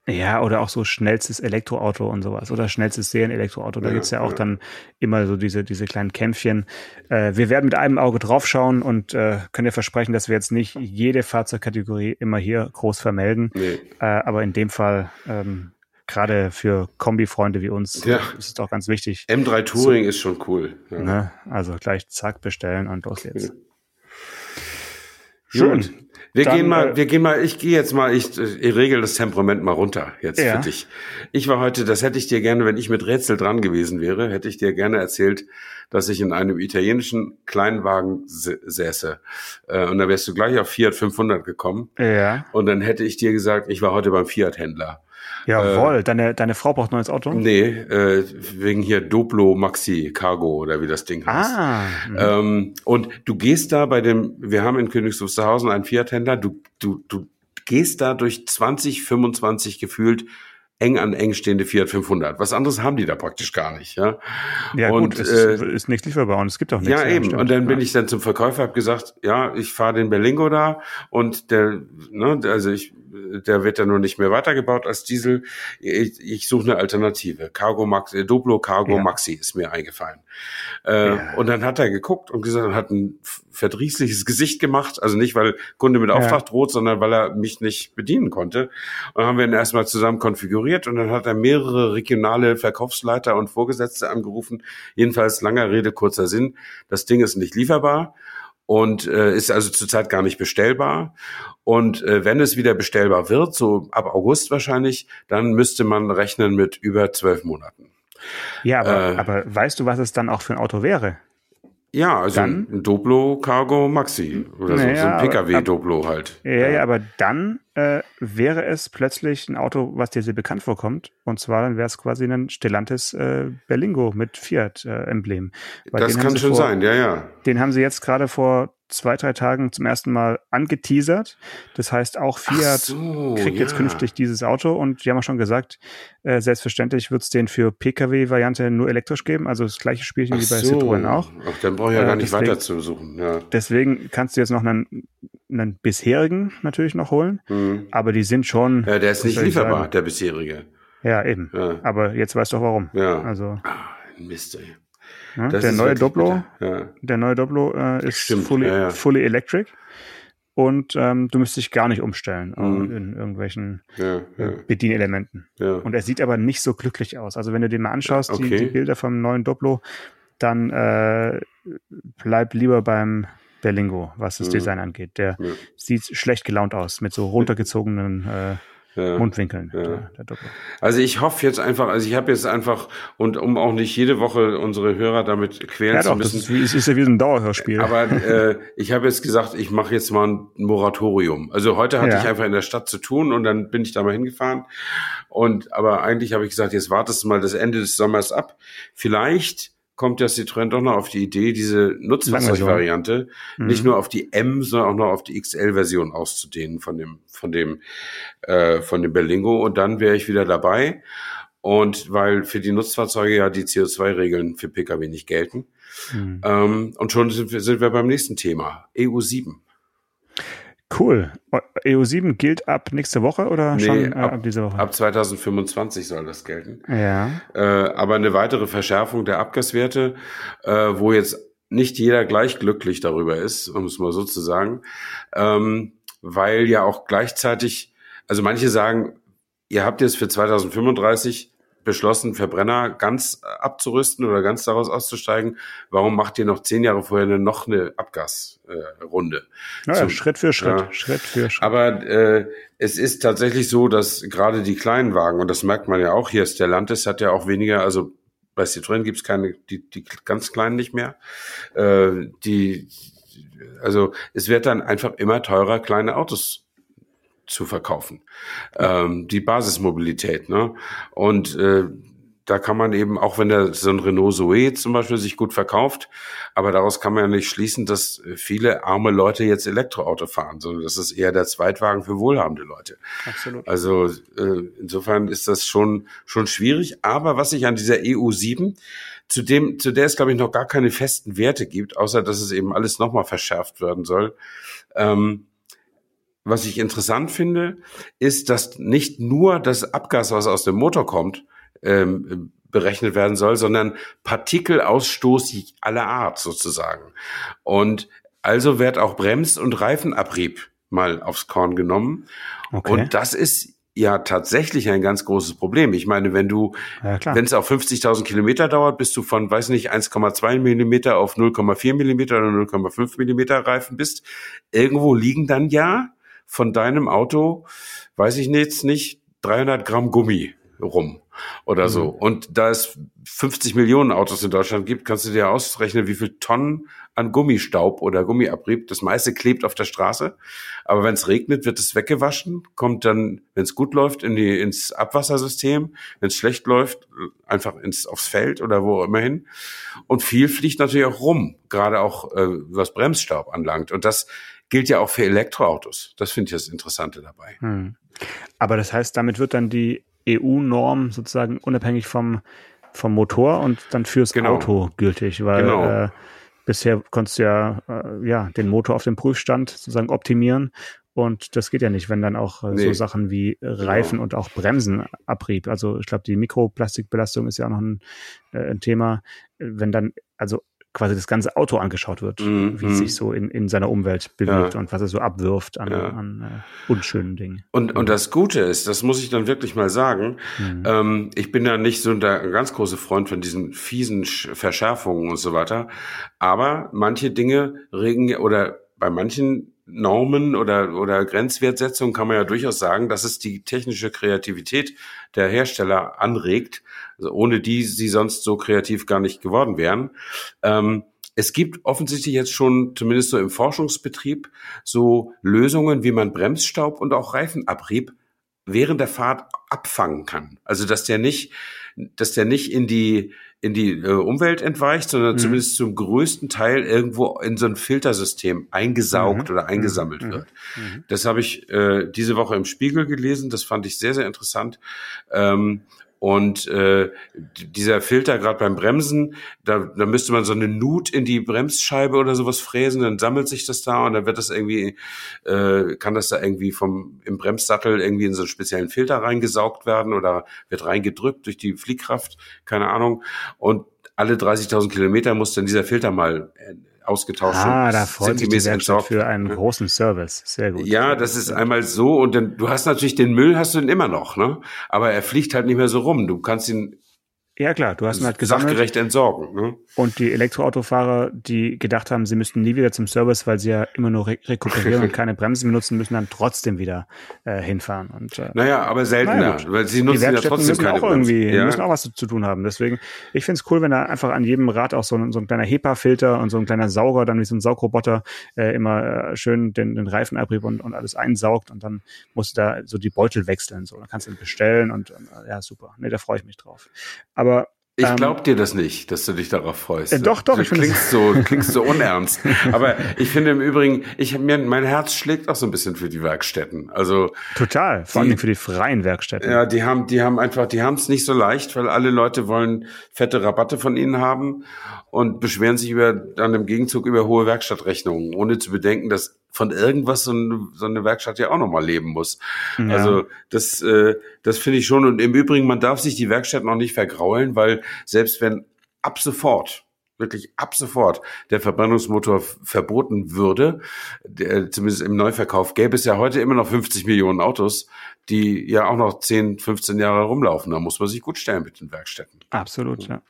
Ja, oder auch so schnellstes Elektroauto und sowas oder schnellstes Serienelektroauto. Da ja, gibt's ja auch ja. dann immer so diese, diese kleinen Kämpfchen. Äh, wir werden mit einem Auge draufschauen und äh, können ja versprechen, dass wir jetzt nicht jede Fahrzeugkategorie immer hier groß vermelden. Nee. Äh, aber in dem Fall, ähm, gerade für Kombi-Freunde wie uns, ja. ist es doch ganz wichtig. M3 Touring so, ist schon cool. Ja. Ne? Also gleich zack bestellen und los jetzt. Schön. Gut. Wir Dann, gehen mal, äh, wir gehen mal, ich gehe jetzt mal, ich, ich regel das Temperament mal runter jetzt Ja. für dich. Ich war heute, das hätte ich dir gerne, wenn ich mit Rätsel dran gewesen wäre, hätte ich dir gerne erzählt, dass ich in einem italienischen Kleinwagen sä- säße. Äh, und da wärst du gleich auf Fiat 500 gekommen. Ja. Und dann hätte ich dir gesagt, ich war heute beim Fiat-Händler. Jawohl. deine, deine Frau braucht ein neues Auto? Nee, äh, wegen hier Doplo Maxi Cargo oder wie das Ding heißt. Ah. Ähm, und du gehst da bei dem, wir haben in Königs Wusterhausen einen Fiat-Händler, du, du, du gehst da durch 20, 25 gefühlt eng an eng stehende Fiat 500. Was anderes haben die da praktisch gar nicht, ja. Ja, und, gut, es äh, ist, ist nichts lieferbar und es gibt auch nichts. Ja, eben. Und dann bin ich dann zum Verkäufer, habe gesagt, ja, ich fahre den Berlingo da und der, ne, also ich, der wird dann nur nicht mehr weitergebaut als Diesel. Ich, ich suche eine Alternative. Cargo Maxi, Duplo Cargo Ja. Maxi ist mir eingefallen. Äh, Ja. Und dann hat er geguckt und gesagt, hat ein verdrießliches Gesicht gemacht. Also nicht, weil Kunde mit Auftrag droht, sondern weil er mich nicht bedienen konnte. Und dann haben wir ihn erstmal zusammen konfiguriert und dann hat er mehrere regionale Verkaufsleiter und Vorgesetzte angerufen. Jedenfalls langer Rede, kurzer Sinn. Das Ding ist nicht lieferbar und äh, ist also zurzeit gar nicht bestellbar. Und äh, wenn es wieder bestellbar wird, so ab August wahrscheinlich, dann müsste man rechnen mit über zwölf Monaten. Ja, aber, äh, aber weißt du, was es dann auch für ein Auto wäre? Ja, also Dann? ein Doplo Cargo Maxi oder so, so ein PKW Doplo halt. Ja, ja, aber dann äh, wäre es plötzlich ein Auto, was dir sehr bekannt vorkommt. Und zwar dann wäre es quasi ein Stellantis äh, Berlingo mit Fiat-Emblem. das kann schon sein, ja, ja. Den haben sie jetzt gerade vor zwei, drei Tagen zum ersten Mal angeteasert. Das heißt, auch Fiat so, kriegt jetzt ja. künftig dieses Auto und die haben auch schon gesagt, äh, selbstverständlich wird es den für Pkw-Variante nur elektrisch geben, also das gleiche Spielchen Ach wie bei so. Citroën auch. Ach, dann brauche ich ja Äh, gar nicht deswegen- weiter zu suchen. Ja. Deswegen kannst du jetzt noch einen, einen bisherigen natürlich noch holen, Hm. aber die sind schon. ja, der ist nicht lieferbar, sagen? der bisherige. Ja, eben. Ja. Aber jetzt weißt du auch warum. Ja. Also Ah, Mist, ey. Das der neue Doplo, bitter. Ja. der neue Doplo äh, ist Stimmt, fully, ja, ja. fully electric und ähm, du müsstest dich gar nicht umstellen äh, Mhm. in irgendwelchen Ja, ja, äh, Bedienelementen. ja. Und er sieht aber nicht so glücklich aus. Also wenn du den mal anschaust, Okay. die, die Bilder vom neuen Doplo, dann äh, bleib lieber beim Berlingo, was das Mhm. Design angeht. Der Ja. sieht schlecht gelaunt aus, mit so runtergezogenen äh, ja. Mundwinkeln, Ja. der, der. Also ich hoffe jetzt einfach, also ich habe jetzt einfach, und um auch nicht jede Woche unsere Hörer damit quälen Ja zu doch, das müssen, ist, wie, es ist ja wie so ein Dauerhörspiel. Aber äh, ich habe jetzt gesagt, ich mache jetzt mal ein Moratorium. Also heute hatte Ja. ich einfach in der Stadt zu tun und dann bin ich da mal hingefahren. Und aber eigentlich habe ich gesagt, jetzt wartest du mal das Ende des Sommers ab. Vielleicht kommt der Citroën doch noch auf die Idee, diese Nutzfahrzeugvariante Mhm. nicht nur auf die M, sondern auch noch auf die XL-Version auszudehnen von dem von dem äh, von dem Berlingo. Und dann wäre ich wieder dabei. Und weil für die Nutzfahrzeuge ja die CO2-Regeln für Pkw nicht gelten. Mhm. Ähm, und schon sind wir, sind wir beim nächsten Thema. EU7. Cool. EU7 gilt ab nächste Woche oder Nee, schon äh, ab- ab dieser Woche? Ab 2025 soll das gelten. ja. Äh, aber eine weitere Verschärfung der Abgaswerte, äh, wo jetzt nicht jeder gleich glücklich darüber ist, um es mal so zu sagen, ähm, weil ja auch gleichzeitig, also manche sagen, ihr habt jetzt für 2035 beschlossen, Verbrenner ganz abzurüsten oder ganz daraus auszusteigen. Warum macht ihr noch zehn Jahre vorher noch eine Abgasrunde? Äh, Runde? Naja, Zum- Schritt für Schritt, ja. Schritt für Schritt. Aber äh, es ist tatsächlich so, dass gerade die kleinen Wagen, und das merkt man ja auch hier, Stellantis hat ja auch weniger, also bei Citroën gibt's keine, die, die ganz kleinen nicht mehr. Äh, die, also es wird dann einfach immer teurer, kleine Autos zu verkaufen. Ähm, die Basismobilität, ne? Und äh, da kann man eben, auch wenn der so ein Renault Zoe zum Beispiel sich gut verkauft, aber daraus kann man ja nicht schließen, dass viele arme Leute jetzt Elektroauto fahren, sondern das ist eher der Zweitwagen für wohlhabende Leute. Absolut. Also äh, insofern ist das schon schon schwierig. Aber was ich an dieser EU 7, zu dem zu der es glaube ich noch gar keine festen Werte gibt, außer dass es eben alles nochmal verschärft werden soll. Ähm, was ich interessant finde, ist, dass nicht nur das Abgas, was aus dem Motor kommt, ähm, berechnet werden soll, sondern Partikelausstoß aller Art sozusagen. Und also wird auch Brems- und Reifenabrieb mal aufs Korn genommen. Okay. Und das ist ja tatsächlich ein ganz großes Problem. Ich meine, wenn du, ja, wenn es auf 50.000 Kilometer dauert, bist du von, weiß nicht, 1,2 Millimeter auf 0,4 Millimeter oder 0,5 Millimeter Reifen bist. Irgendwo liegen dann ja von deinem Auto, weiß ich jetzt nicht, 300 Gramm Gummi rum oder so. Mhm. Und da es 50 Millionen Autos in Deutschland gibt, kannst du dir ausrechnen, wie viel Tonnen an Gummistaub oder Gummiabrieb. Das meiste klebt auf der Straße. Aber wenn es regnet, wird es weggewaschen, kommt dann, wenn es gut läuft, in die, ins Abwassersystem. Wenn es schlecht läuft, einfach ins, aufs Feld oder wo immer hin. Und viel fliegt natürlich auch rum, gerade auch äh, was Bremsstaub anlangt. Und das gilt ja auch für Elektroautos. Das finde ich das Interessante dabei. Hm. Aber das heißt, damit wird dann die EU-Norm sozusagen unabhängig vom, vom Motor und dann fürs genau. Auto gültig, weil genau. äh, bisher konntest du ja, äh, ja den Motor auf dem Prüfstand sozusagen optimieren und das geht ja nicht, wenn dann auch äh, nee. so Sachen wie Reifen genau. und auch Bremsenabrieb, also ich glaube, die Mikroplastikbelastung ist ja auch noch ein, äh, ein Thema, wenn dann, also quasi das ganze Auto angeschaut wird, mhm. wie es sich so in, in seiner Umwelt bewegt ja. und was es so abwirft an, ja. an äh, unschönen Dingen. Und, und das Gute ist, das muss ich dann wirklich mal sagen, mhm. ähm, ich bin ja nicht so der ganz große Freund von diesen fiesen Verschärfungen und so weiter, aber manche Dinge regen oder bei manchen Normen oder, oder Grenzwertsetzungen kann man ja durchaus sagen, dass es die technische Kreativität der Hersteller anregt, also ohne die sie sonst so kreativ gar nicht geworden wären. Ähm, es gibt offensichtlich jetzt schon, zumindest so im Forschungsbetrieb, so Lösungen, wie man Bremsstaub und auch Reifenabrieb während der Fahrt abfangen kann. Also dass der nicht, dass der nicht in die in die äh, Umwelt entweicht, sondern mhm. zumindest zum größten Teil irgendwo in so ein Filtersystem eingesaugt mhm. oder eingesammelt mhm. wird. Mhm. Das habe ich äh, diese Woche im Spiegel gelesen. Das fand ich sehr, sehr interessant. Ähm, und äh, dieser Filter, gerade beim Bremsen, da, da müsste man so eine Nut in die Bremsscheibe oder sowas fräsen, dann sammelt sich das da und dann wird das irgendwie, äh, kann das da irgendwie vom im Bremssattel irgendwie in so einen speziellen Filter reingesaugt werden oder wird reingedrückt durch die Fliehkraft, keine Ahnung. Und alle 30.000 Kilometer muss dann dieser Filter mal äh, ausgetauscht ah, da freut sich die Werkstatt für einen großen Service. Sehr gut. Ja, das ist einmal so und dann, du hast natürlich den Müll hast du ihn immer noch, ne? Aber er fliegt halt nicht mehr so rum. Du kannst ihn ja, klar, du hast ihn halt gesammelt. Sachgerecht entsorgen. Ne? Und die Elektroautofahrer, die gedacht haben, sie müssten nie wieder zum Service, weil sie ja immer nur re rekuperieren und keine Bremsen benutzen, müssen dann trotzdem wieder äh, hinfahren. Und, äh, naja, aber seltener, naja, weil sie nutzen ja trotzdem müssen keine auch irgendwie, ja? müssen auch was zu tun haben. Deswegen, ich finde es cool, wenn da einfach an jedem Rad auch so ein, so ein kleiner HEPA-Filter und so ein kleiner Sauger, dann wie so ein Saugroboter, äh, immer äh, schön den, den Reifenabrieb und, und alles einsaugt und dann musst du da so die Beutel wechseln. So, dann kannst du ihn bestellen und, und ja, super. Nee, da freue ich mich drauf. Aber ich ähm, glaub dir das nicht, dass du dich darauf freust. Äh, doch, doch. Du ich klingst so, klingst so unernst. Aber ich finde im Übrigen, ich mir mein Herz schlägt auch so ein bisschen für die Werkstätten. Also total, vor allem für die freien Werkstätten. Ja, die haben, die haben einfach, die haben es nicht so leicht, weil alle Leute wollen fette Rabatte von ihnen haben und beschweren sich über dann im Gegenzug über hohe Werkstattrechnungen, ohne zu bedenken, dass von irgendwas so, ein, so eine Werkstatt ja auch nochmal leben muss. Ja. Also das, äh, das finde ich schon. Und im Übrigen, man darf sich die Werkstatt noch nicht vergraulen, weil selbst wenn ab sofort wirklich ab sofort der Verbrennungsmotor verboten würde, der, zumindest im Neuverkauf, gäbe es ja heute immer noch 50 Millionen Autos, die ja auch noch 10, 15 Jahre rumlaufen. Da muss man sich gut stellen mit den Werkstätten. Absolut, ja.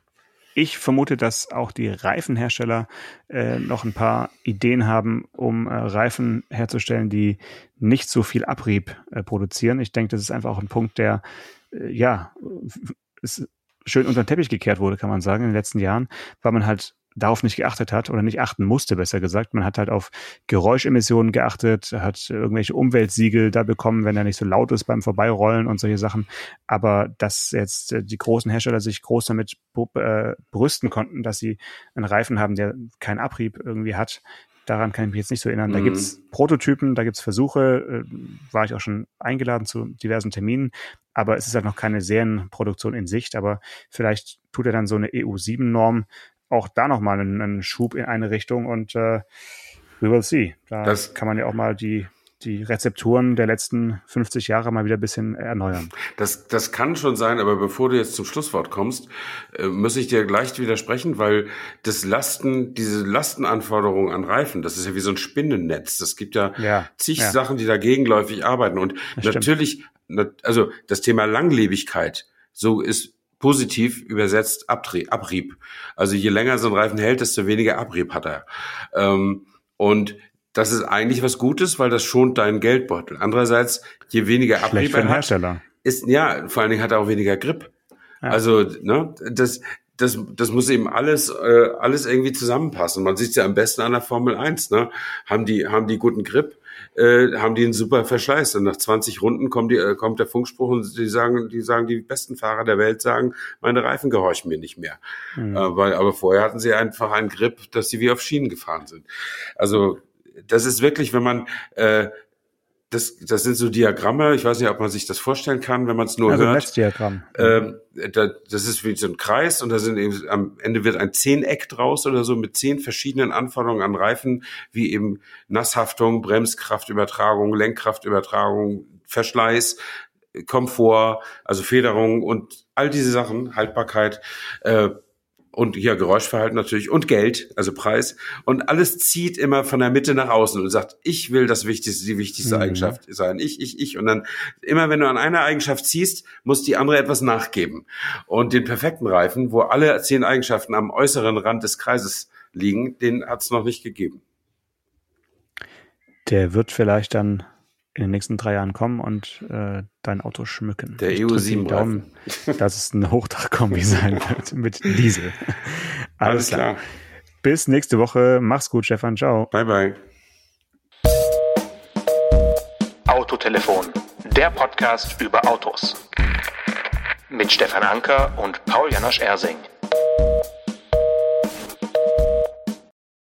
Ich vermute, dass auch die Reifenhersteller äh, noch ein paar Ideen haben, um äh, Reifen herzustellen, die nicht so viel Abrieb äh, produzieren. Ich denke, das ist einfach auch ein Punkt, der äh, ja ist schön unter den Teppich gekehrt wurde, kann man sagen, in den letzten Jahren, weil man halt darauf nicht geachtet hat oder nicht achten musste, besser gesagt. Man hat halt auf Geräuschemissionen geachtet, hat irgendwelche Umweltsiegel da bekommen, wenn er nicht so laut ist beim Vorbeirollen und solche Sachen. Aber dass jetzt äh, die großen Hersteller sich groß damit äh, brüsten konnten, dass sie einen Reifen haben, der keinen Abrieb irgendwie hat, daran kann ich mich jetzt nicht so erinnern. Da mhm. gibt's Prototypen, da gibt's Versuche, äh, war ich auch schon eingeladen zu diversen Terminen, aber es ist halt noch keine Serienproduktion in Sicht. Aber vielleicht tut er dann so eine EU-7-Norm auch da nochmal einen, einen Schub in eine Richtung und äh, we will see. Da das, kann man ja auch mal die die Rezepturen der letzten 50 Jahre mal wieder ein bisschen erneuern. Das, das kann schon sein, aber bevor du jetzt zum Schlusswort kommst, äh, muss ich dir gleich widersprechen, weil das Lasten, diese Lastenanforderungen an Reifen, das ist ja wie so ein Spinnennetz. Das gibt ja, ja zig ja. Sachen, die dagegenläufig arbeiten. Und das natürlich, stimmt. also das Thema Langlebigkeit, so ist positiv übersetzt Abrieb. Also je länger so ein Reifen hält, desto weniger Abrieb hat er. Ähm, und das ist eigentlich was Gutes, weil das schont deinen Geldbeutel. Andererseits, je weniger Abrieb er hat, ist, ja, vor allen Dingen hat er auch weniger Grip. Ja. Also, ne, das, das, das muss eben alles, äh, alles irgendwie zusammenpassen. Man sieht es ja am besten an der Formel 1, ne? Haben die, haben die guten Grip, äh, haben die einen super Verschleiß. Und nach 20 Runden kommt, die, äh, kommt der Funkspruch und die sagen, die sagen, die besten Fahrer der Welt sagen, meine Reifen gehorchen mir nicht mehr. Mhm. Äh, weil, aber vorher hatten sie einfach einen Grip, dass sie wie auf Schienen gefahren sind. Also das ist wirklich, wenn man äh, das, das sind so Diagramme, ich weiß nicht, ob man sich das vorstellen kann, wenn man es nur also hört. Netzdiagramm. Ähm, da, das ist wie so ein Kreis und da sind eben, am Ende wird ein Zehneck draus oder so mit zehn verschiedenen Anforderungen an Reifen, wie eben Nasshaftung, Bremskraftübertragung, Lenkkraftübertragung, Verschleiß, Komfort, also Federung und all diese Sachen, Haltbarkeit. Äh, und ja, Geräuschverhalten natürlich und Geld, also Preis. Und alles zieht immer von der Mitte nach außen und sagt, ich will das Wichtigste, die wichtigste mhm. Eigenschaft sein. Ich, ich, ich. Und dann immer, wenn du an einer Eigenschaft ziehst, muss die andere etwas nachgeben. Und den perfekten Reifen, wo alle zehn Eigenschaften am äußeren Rand des Kreises liegen, den hat es noch nicht gegeben. Der wird vielleicht dann in den nächsten drei Jahren kommen und äh, dein Auto schmücken. Der EU7 Daumen, dass es ein Hochdachkombi sein wird mit Diesel. Alles, Alles klar. klar. Bis nächste Woche. Mach's gut, Stefan. Ciao. Bye, bye. Autotelefon, der Podcast über Autos. Mit Stefan Anker und Paul Janosch Ersing.